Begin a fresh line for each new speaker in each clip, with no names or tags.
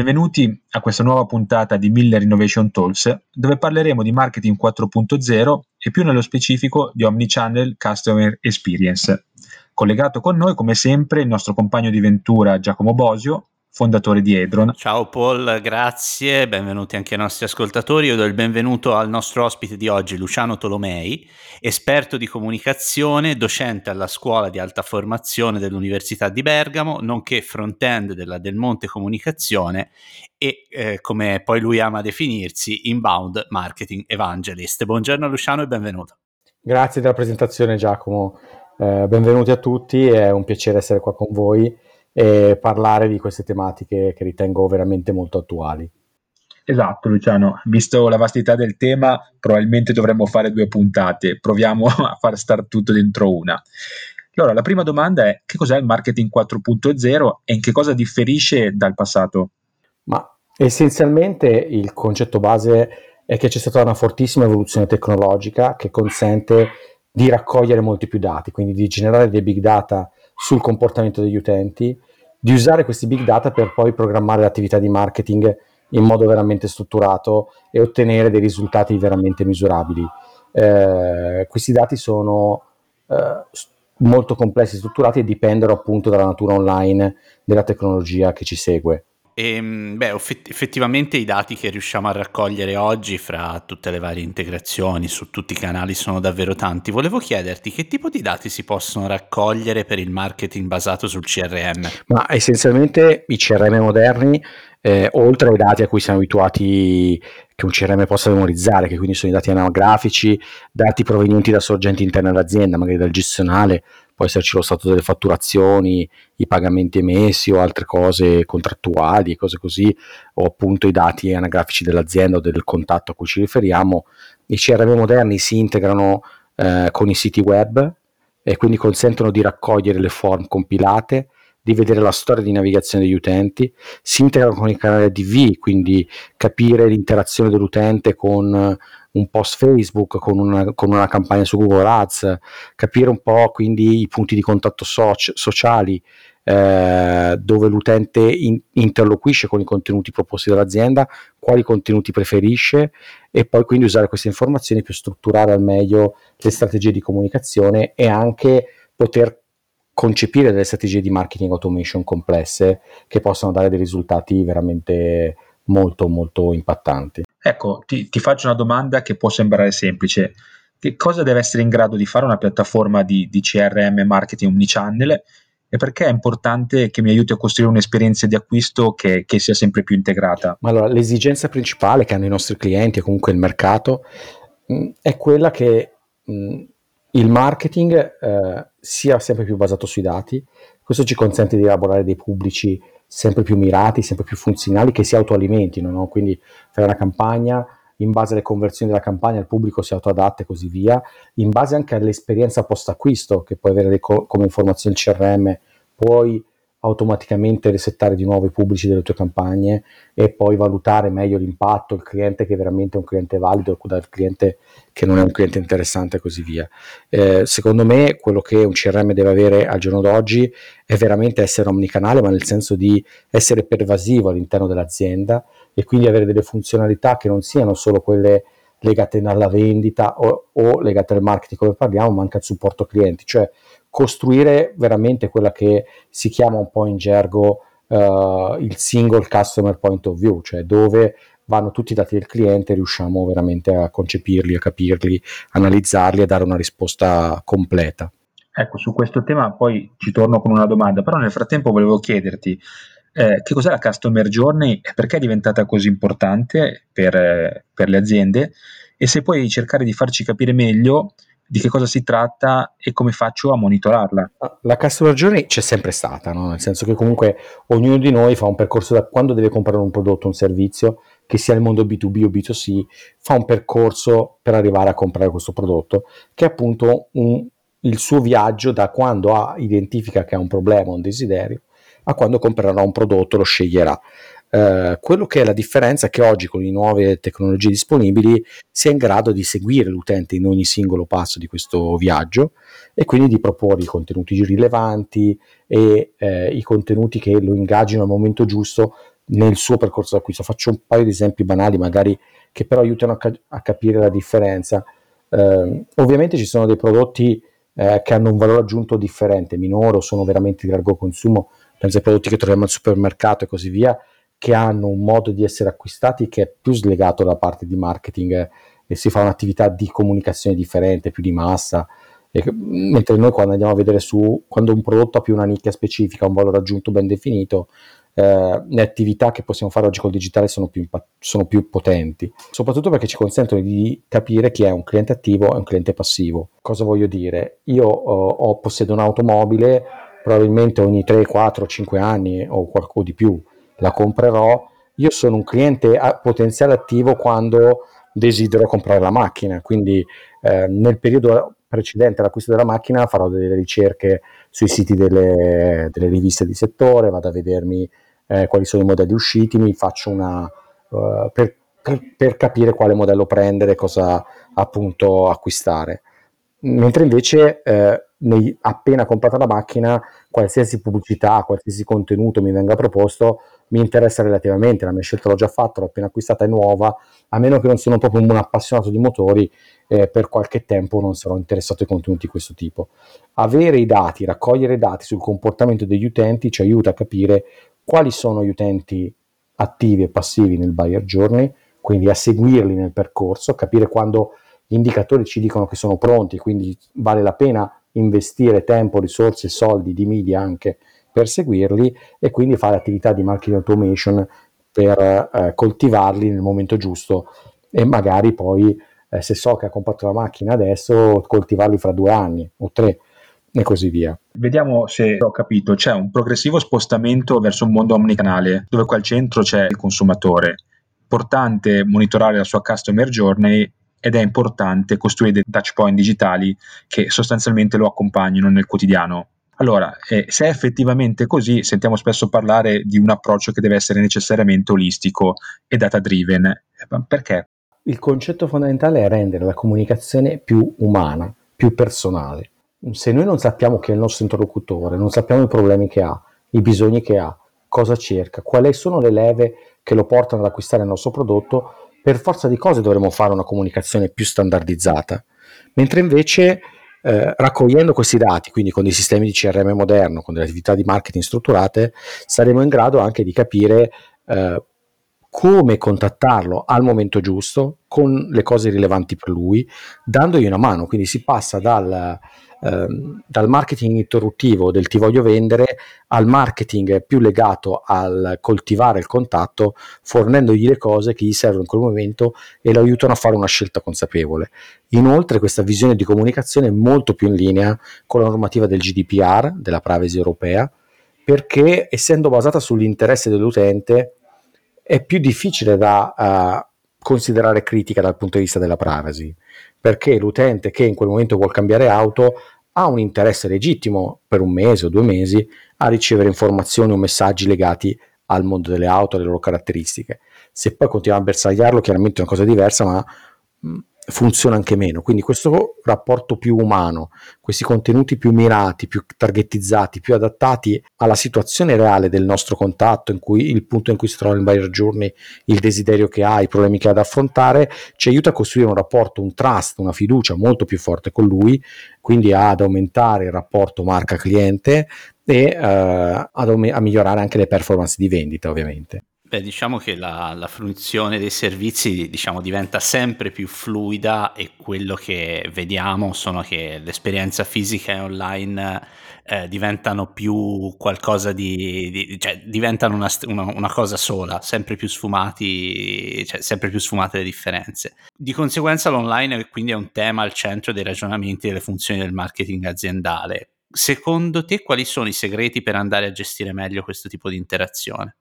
Benvenuti a questa nuova puntata di Miller Innovation Talks, dove parleremo di marketing 4.0 e più nello specifico di Omnichannel Customer Experience. Collegato con noi, come sempre, il nostro compagno di ventura Giacomo Bosio, fondatore di Edron.
Ciao Paul, grazie, benvenuti anche ai nostri ascoltatori. Io do il benvenuto al nostro ospite di oggi, Luciano Tolomei, esperto di comunicazione, docente alla scuola di alta formazione dell'Università di Bergamo, nonché front-end della Del Monte Comunicazione e, eh, come poi lui ama definirsi, inbound marketing evangelist. Buongiorno Luciano e benvenuto.
Grazie della presentazione Giacomo, eh, benvenuti a tutti, è un piacere essere qua con voi e parlare di queste tematiche che ritengo veramente molto attuali.
Esatto, Luciano. Visto la vastità del tema, probabilmente dovremmo fare due puntate. Proviamo a far star tutto dentro una. Allora, la prima domanda è: che cos'è il marketing 4.0 e in che cosa differisce dal passato?
Ma essenzialmente il concetto base è che c'è stata una fortissima evoluzione tecnologica che consente di raccogliere molti più dati, quindi di generare dei big data sul comportamento degli utenti, di usare questi big data per poi programmare l'attività di marketing in modo veramente strutturato e ottenere dei risultati veramente misurabili. Eh, questi dati sono eh, molto complessi e strutturati e dipendono appunto dalla natura online della tecnologia che ci segue.
E, ehm, beh, effettivamente i dati che riusciamo a raccogliere oggi fra tutte le varie integrazioni su tutti i canali sono davvero tanti. Volevo chiederti che tipo di dati si possono raccogliere per il marketing basato sul CRM?
Ma essenzialmente i CRM moderni, eh, oltre ai dati a cui siamo abituati che un CRM possa memorizzare, che quindi sono i dati anagrafici, dati provenienti da sorgenti interne all'azienda, magari dal gestionale, può esserci lo stato delle fatturazioni, i pagamenti emessi o altre cose contrattuali, cose così, o appunto i dati anagrafici dell'azienda o del contatto a cui ci riferiamo. I CRM moderni si integrano eh, con i siti web e quindi consentono di raccogliere le form compilate, di vedere la storia di navigazione degli utenti, si integrano con il canale DV, quindi capire l'interazione dell'utente con un post Facebook, con una, con una, campagna su Google Ads, capire un po' quindi i punti di contatto soci, sociali eh, dove l'utente in, interloquisce con i contenuti proposti dall'azienda, quali contenuti preferisce e poi quindi usare queste informazioni per strutturare al meglio le strategie di comunicazione e anche poter concepire delle strategie di marketing automation complesse che possano dare dei risultati veramente molto molto impattanti.
Ecco, ti, ti, faccio una domanda che può sembrare semplice. Che cosa deve essere in grado di fare una piattaforma di, di CRM marketing omnichannel e perché è importante che mi aiuti a costruire un'esperienza di acquisto che, che sia sempre più integrata?
Allora, l'esigenza principale che hanno i nostri clienti e comunque il mercato mh, mm, è quella che mh, mm, il marketing eh, sia sempre più basato sui dati. Questo ci consente di elaborare dei pubblici sempre più mirati, sempre più funzionali, che si autoalimentino, no? quindi fare una campagna, in base alle conversioni della campagna il pubblico si autoadatta e così via, in base anche all'esperienza post acquisto che puoi avere co- come informazione CRM, puoi automaticamente resettare di nuovo i pubblici delle tue campagne e poi valutare meglio l'impatto, il cliente che è veramente un cliente valido dal cliente che non è un cliente interessante e così via. Eh, secondo me quello che un CRM deve avere al giorno d'oggi è veramente essere omnicanale, ma nel senso di essere pervasivo all'interno dell'azienda e quindi avere delle funzionalità che non siano solo quelle legate alla vendita o, o legate al marketing come parliamo, ma anche al supporto clienti, cioè costruire veramente quella che si chiama un po' in gergo uh, il single customer point of view, cioè dove vanno tutti i dati del cliente e riusciamo veramente a concepirli, a capirli, analizzarli e dare una risposta completa.
Ecco, su questo tema poi ci torno con una domanda, però nel frattempo volevo chiederti eh, che cos'è la Customer Journey e perché è diventata così importante per, per le aziende e se puoi cercare di farci capire meglio di che cosa si tratta e come faccio a monitorarla.
Ah, la customer journey c'è sempre stata, no? nel senso che comunque ognuno di noi fa un percorso da quando deve comprare un prodotto, un servizio, che sia nel mondo B2B o B2C, fa un percorso per arrivare a comprare questo prodotto, che è appunto un, il suo viaggio da quando ha, identifica che ha un problema, un desiderio, a quando comprerà un prodotto, lo sceglierà. Eh, quello che è la differenza è che oggi con le nuove tecnologie disponibili si è in grado di seguire l'utente in ogni singolo passo di questo viaggio e quindi di proporre i contenuti rilevanti e eh, i contenuti che lo ingaggino al momento giusto nel suo percorso d'acquisto. Faccio un paio di esempi banali, magari che però aiutano a, ca- a capire la differenza. Eh, ovviamente ci sono dei prodotti eh, che hanno un valore aggiunto differente, minore o sono veramente di largo consumo, penso ai prodotti che troviamo al supermercato e così via, che hanno un modo di essere acquistati che è più slegato da parte di marketing e si fa un'attività di comunicazione differente, più di massa. E, mentre noi quando andiamo a vedere su quando un prodotto ha più una nicchia specifica, un valore aggiunto ben definito, eh, le attività che possiamo fare oggi col digitale sono più, sono più, potenti, soprattutto perché ci consentono di capire chi è un cliente attivo e un cliente passivo. Cosa voglio dire? Io ho possiedo un'automobile, probabilmente ogni 3, 4, 5 anni o qualcosa di più la comprerò. Io sono un cliente potenziale attivo quando desidero comprare la macchina, quindi eh, nel periodo precedente all'acquisto della macchina farò delle ricerche sui siti delle, delle riviste di settore, vado a vedermi eh, quali sono i modelli usciti, mi faccio una uh, per, per, capire quale modello prendere, cosa appunto acquistare. Mentre invece eh, nei, appena comprata la macchina, qualsiasi pubblicità, qualsiasi contenuto mi venga proposto, mi interessa relativamente, la mia scelta l'ho già fatta, l'ho appena acquistata, è nuova, a meno che non sono proprio un appassionato di motori, eh, per qualche tempo non sarò interessato ai contenuti di questo tipo. Avere i dati, raccogliere dati sul comportamento degli utenti ci aiuta a capire quali sono gli utenti attivi e passivi nel buyer journey, quindi a seguirli nel percorso, capire quando gli indicatori ci dicono che sono pronti, quindi vale la pena investire tempo, risorse, soldi di media anche per seguirli e quindi fare attività di marketing automation per eh, coltivarli nel momento giusto e magari poi eh, se so che ha comprato la macchina adesso coltivarli fra due anni o tre e così via.
Vediamo se ho capito, c'è un progressivo spostamento verso un mondo omnicanale dove qua al centro c'è il consumatore. Importante monitorare la sua customer journey ed è importante costruire dei touch point digitali che sostanzialmente lo accompagnino nel quotidiano. Allora, eh, se è effettivamente così, sentiamo spesso parlare di un approccio che deve essere necessariamente olistico e data driven. Eh, perché?
Il concetto fondamentale è rendere la comunicazione più umana, più personale. Se noi non sappiamo chi è il nostro interlocutore, non sappiamo i problemi che ha, i bisogni che ha, cosa cerca, quali sono le leve che lo portano ad acquistare il nostro prodotto, per forza di cose dovremo fare una comunicazione più standardizzata. Mentre invece eh, raccogliendo questi dati, quindi con dei sistemi di CRM moderno, con delle attività di marketing strutturate, saremo in grado anche di capire eh, come contattarlo al momento giusto, con le cose rilevanti per lui, dandogli una mano. Quindi si passa dal ehm, dal marketing interruttivo del ti voglio vendere al marketing più legato al coltivare il contatto, fornendogli le cose che gli servono in quel momento e lo aiutano a fare una scelta consapevole. Inoltre questa visione di comunicazione è molto più in linea con la normativa del GDPR, della privacy europea, perché essendo basata sull'interesse dell'utente è più difficile da uh, considerare critica dal punto di vista della privacy perché l'utente che in quel momento vuole cambiare auto ha un interesse legittimo per un mese o due mesi a ricevere informazioni o messaggi legati al mondo delle auto, alle loro caratteristiche. Se poi continua a bersagliarlo, chiaramente è una cosa diversa, ma funziona anche meno. Quindi questo rapporto più umano, questi contenuti più mirati, più targetizzati, più adattati alla situazione reale del nostro contatto, in cui il punto in cui si trova il buyer journey, il desiderio che ha, i problemi che ha da affrontare, ci aiuta a costruire un rapporto, un trust, una fiducia molto più forte con lui, quindi ad aumentare il rapporto marca-cliente e eh, ad, a migliorare anche le performance di vendita, ovviamente.
Beh, diciamo che la, la, fruizione dei servizi diciamo, diventa sempre più fluida e quello che vediamo sono che l'esperienza fisica e online eh, diventano più qualcosa di, di cioè diventano una, una, una, cosa sola, sempre più sfumati, cioè sempre più sfumate le differenze. Di conseguenza l'online quindi è un tema al centro dei ragionamenti delle funzioni del marketing aziendale. Secondo te quali sono i segreti per andare a gestire meglio questo tipo di interazione?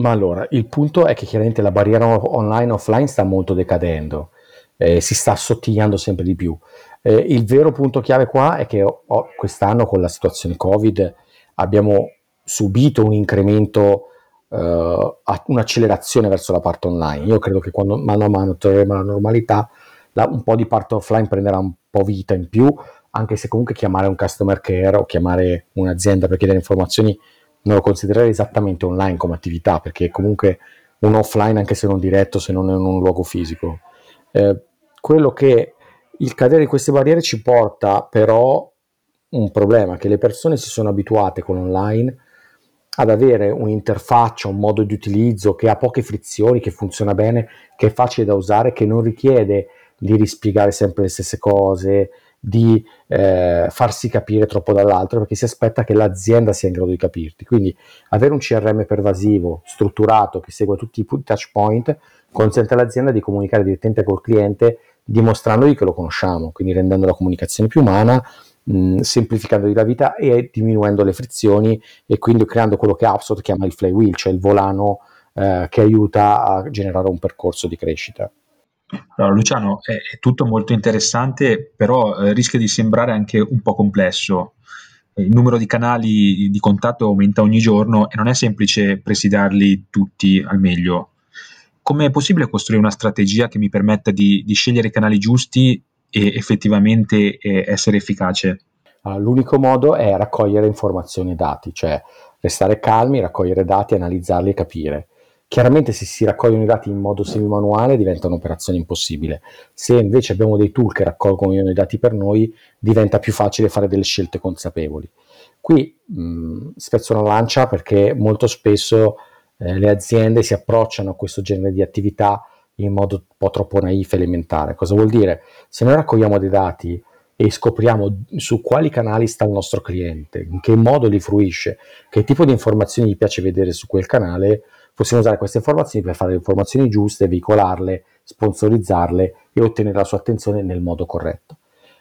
Ma allora, il punto è che chiaramente la barriera online offline sta molto decadendo, eh, si sta assottigliando sempre di più. Eh, il vero punto chiave qua è che oh, quest'anno con la situazione Covid abbiamo subito un incremento, eh, un'accelerazione verso la parte online. Io credo che quando mano a mano troveremo la normalità, la, un po' di parte offline prenderà un po' vita in più, anche se comunque chiamare un customer care o chiamare un'azienda per chiedere informazioni non lo considererei esattamente online come attività, perché è comunque un offline anche se non diretto, se non in un luogo fisico. Eh, quello che il cadere di queste barriere ci porta però un problema, che le persone si sono abituate con online ad avere un'interfaccia, un modo di utilizzo che ha poche frizioni, che funziona bene, che è facile da usare, che non richiede di rispiegare sempre le stesse cose, di eh, farsi capire troppo dall'altro perché si aspetta che l'azienda sia in grado di capirti. Quindi avere un CRM pervasivo, strutturato, che segua tutti i touch point, consente all'azienda di comunicare direttamente col cliente dimostrandogli che lo conosciamo, quindi rendendo la comunicazione più umana, mh, semplificandogli la vita e diminuendo le frizioni e quindi creando quello che HubSpot chiama il flywheel, cioè il volano eh, che aiuta a generare un percorso di crescita.
Allora, Luciano, è, è tutto molto interessante, però eh, rischia di sembrare anche un po' complesso. Il numero di canali di contatto aumenta ogni giorno e non è semplice presidarli tutti al meglio. Come è possibile costruire una strategia che mi permetta di, di scegliere i canali giusti e effettivamente eh, essere efficace?
Allora, l'unico modo è raccogliere informazioni e dati, cioè restare calmi, raccogliere dati, analizzarli e capire. Chiaramente se si raccogliono i dati in modo semi-manuale diventa un'operazione impossibile. Se invece abbiamo dei tool che raccolgono i dati per noi, diventa più facile fare delle scelte consapevoli. Qui mh, spezzo una lancia perché molto spesso eh, le aziende si approcciano a questo genere di attività in modo un po' troppo naif e elementare. Cosa vuol dire? Se noi raccogliamo dei dati e scopriamo su quali canali sta il nostro cliente, in che modo li fruisce, che tipo di informazioni gli piace vedere su quel canale, possiamo usare queste informazioni per fare le informazioni giuste, veicolarle, sponsorizzarle e ottenere la sua attenzione nel modo corretto.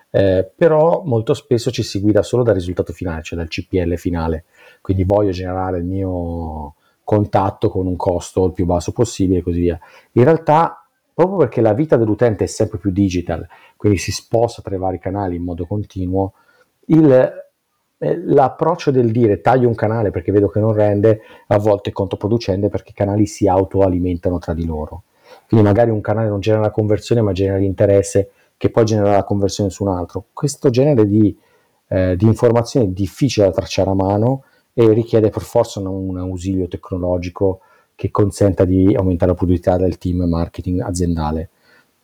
Eh, però molto spesso ci si guida solo dal risultato finale, cioè dal CPL finale. Quindi voglio generare il mio contatto con un costo il più basso possibile e così via. In realtà, proprio perché la vita dell'utente è sempre più digital, quindi si sposta tra i vari canali in modo continuo, il l'approccio del dire taglio un canale perché vedo che non rende a volte è controproducente perché i canali si autoalimentano tra di loro. Quindi magari un canale non genera la conversione ma genera l'interesse che poi genera la conversione su un altro. Questo genere di, eh, di informazioni è difficile da tracciare a mano e richiede per forza un, un ausilio tecnologico che consenta di aumentare la produttività del team marketing aziendale.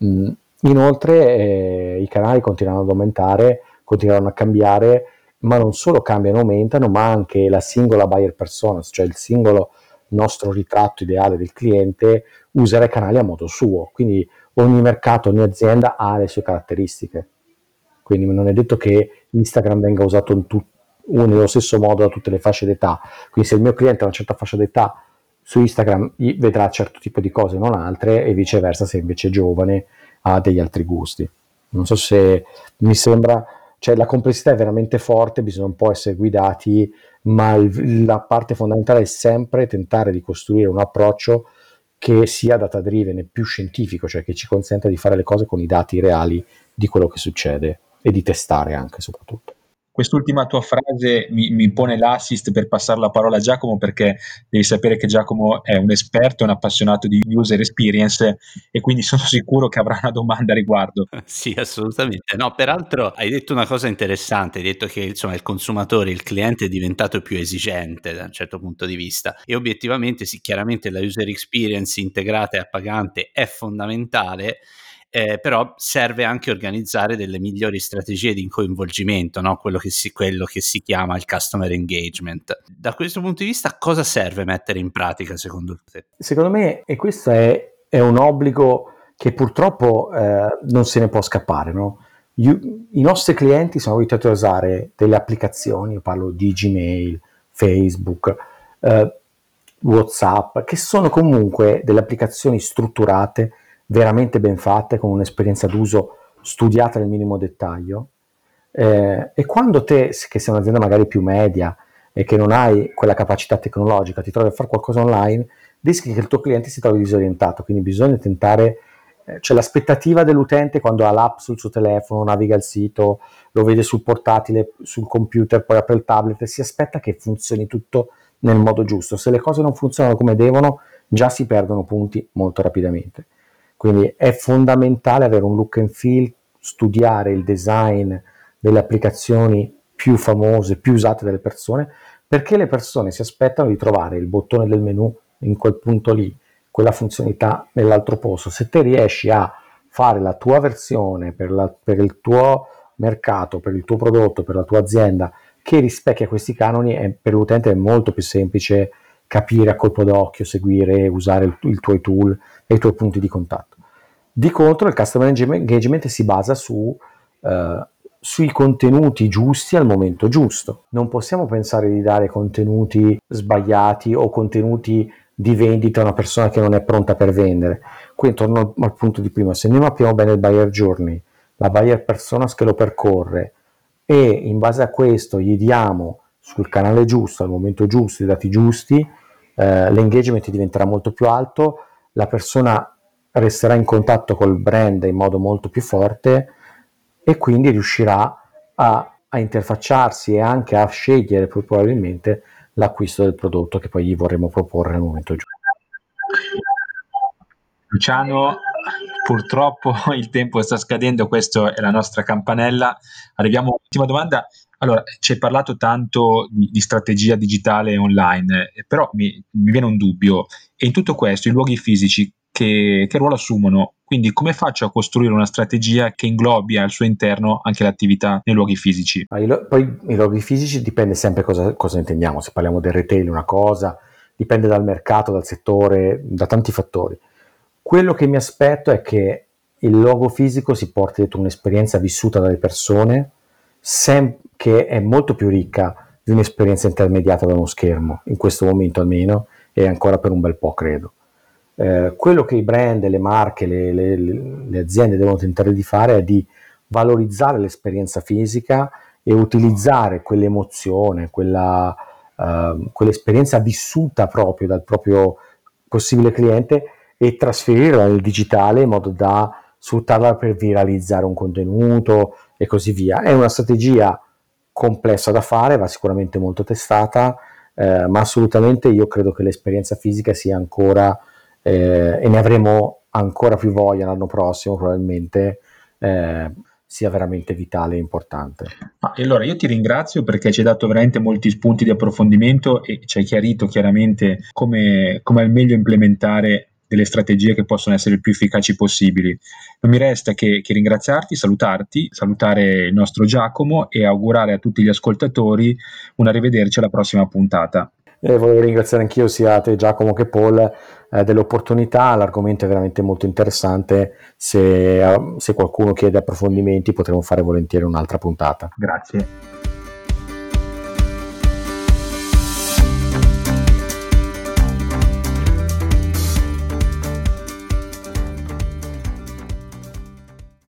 Mm. Inoltre eh, i canali continuano ad aumentare, continueranno a cambiare ma non solo cambiano aumentano, ma anche la singola buyer persona, cioè il singolo nostro ritratto ideale del cliente, userà i canali a modo suo. Quindi ogni mercato, ogni azienda ha le sue caratteristiche. Quindi non è detto che Instagram venga usato in tu- nello stesso modo da tutte le fasce d'età. Quindi se il mio cliente ha una certa fascia d'età su Instagram vedrà certo tipo di cose, non altre, e viceversa se invece è giovane ha degli altri gusti. Non so se mi sembra cioè la complessità è veramente forte, bisogna un po' essere guidati, ma il, la parte fondamentale è sempre tentare di costruire un approccio che sia data driven e più scientifico, cioè che ci consenta di fare le cose con i dati reali di quello che succede e di testare anche soprattutto.
Quest'ultima tua frase mi, mi, pone l'assist per passare la parola a Giacomo perché devi sapere che Giacomo è un esperto, un appassionato di user experience e quindi sono sicuro che avrà una domanda a riguardo.
Sì, assolutamente. No, peraltro hai detto una cosa interessante, hai detto che insomma, il consumatore, il cliente è diventato più esigente da un certo punto di vista e obiettivamente sì, chiaramente la user experience integrata e appagante è fondamentale eh, però serve anche organizzare delle migliori strategie di coinvolgimento, no? quello, che si, quello che si chiama il customer engagement. Da questo punto di vista, cosa serve mettere in pratica secondo te?
Secondo me, e questo è, è un obbligo che purtroppo eh, non se ne può scappare, no? I nostri clienti sono abituati a usare delle applicazioni, io parlo di Gmail, Facebook, eh, WhatsApp, che sono comunque delle applicazioni strutturate veramente ben fatte, con un'esperienza d'uso studiata nel minimo dettaglio. Eh, e quando te, che sei un'azienda magari più media e che non hai quella capacità tecnologica, ti trovi a fare qualcosa online, rischi che il tuo cliente si trovi disorientato. Quindi bisogna tentare, eh, cioè l'aspettativa dell'utente quando ha l'app sul suo telefono, naviga il sito, lo vede sul portatile, sul computer, poi apre il tablet, si aspetta che funzioni tutto nel modo giusto. Se le cose non funzionano come devono, già si perdono punti molto rapidamente. Quindi è fondamentale avere un look and feel, studiare il design delle applicazioni più famose, più usate dalle persone, perché le persone si aspettano di trovare il bottone del menu in quel punto lì, quella funzionalità nell'altro posto. Se te riesci a fare la tua versione per, la, per il tuo mercato, per il tuo prodotto, per la tua azienda, che rispecchia questi canoni, è, per l'utente è molto più semplice capire a colpo d'occhio, seguire, usare i tuoi tool e i tuoi punti di contatto. Di contro, il customer engagement si basa su, uh, sui contenuti giusti al momento giusto. Non possiamo pensare di dare contenuti sbagliati o contenuti di vendita a una persona che non è pronta per vendere. Quindi torno al, al punto di prima, se noi mappiamo bene il buyer journey, la buyer persona che lo percorre e in base a questo gli diamo sul canale giusto, al momento giusto, i dati giusti, eh, l'engagement diventerà molto più alto, la persona resterà in contatto col brand in modo molto più forte e quindi riuscirà a, a interfacciarsi e anche a scegliere probabilmente l'acquisto del prodotto che poi gli vorremmo proporre nel momento giusto.
Luciano, purtroppo il tempo sta scadendo, questa è la nostra campanella. Arriviamo all'ultima domanda. Allora, ci hai parlato tanto di, di strategia digitale online, eh, però mi, mi, viene un dubbio. E in tutto questo, i luoghi fisici che, che, ruolo assumono? Quindi come faccio a costruire una strategia che inglobi al suo interno anche l'attività nei luoghi fisici?
Poi i luoghi fisici dipende sempre cosa, cosa intendiamo, se parliamo del retail una cosa, dipende dal mercato, dal settore, da tanti fattori. Quello che mi aspetto è che il logo fisico si porti dietro un'esperienza vissuta dalle persone, sem- che è molto più ricca di un'esperienza intermediata da uno schermo, in questo momento almeno, e ancora per un bel po', credo. Eh, quello che i brand, le marche, le, le, le, aziende devono tentare di fare è di valorizzare l'esperienza fisica e utilizzare quell'emozione, quella, uh, quell'esperienza vissuta proprio dal proprio possibile cliente e trasferirla nel digitale in modo da sfruttarla per viralizzare un contenuto e così via. È una strategia complessa da fare, va sicuramente molto testata, eh, ma assolutamente io credo che l'esperienza fisica sia ancora, eh, e ne avremo ancora più voglia l'anno prossimo probabilmente, eh, sia veramente vitale e importante.
Ah, allora io ti ringrazio perché ci hai dato veramente molti spunti di approfondimento e ci hai chiarito chiaramente come, come al meglio implementare delle strategie che possono essere il più efficaci possibili. Non mi resta che, che ringraziarti, salutarti, salutare il nostro Giacomo e augurare a tutti gli ascoltatori un arrivederci alla prossima puntata.
Eh, volevo ringraziare anch'io sia te Giacomo che Paul eh, dell'opportunità, l'argomento è veramente molto interessante, se, se qualcuno chiede approfondimenti potremo fare volentieri un'altra puntata.
Grazie.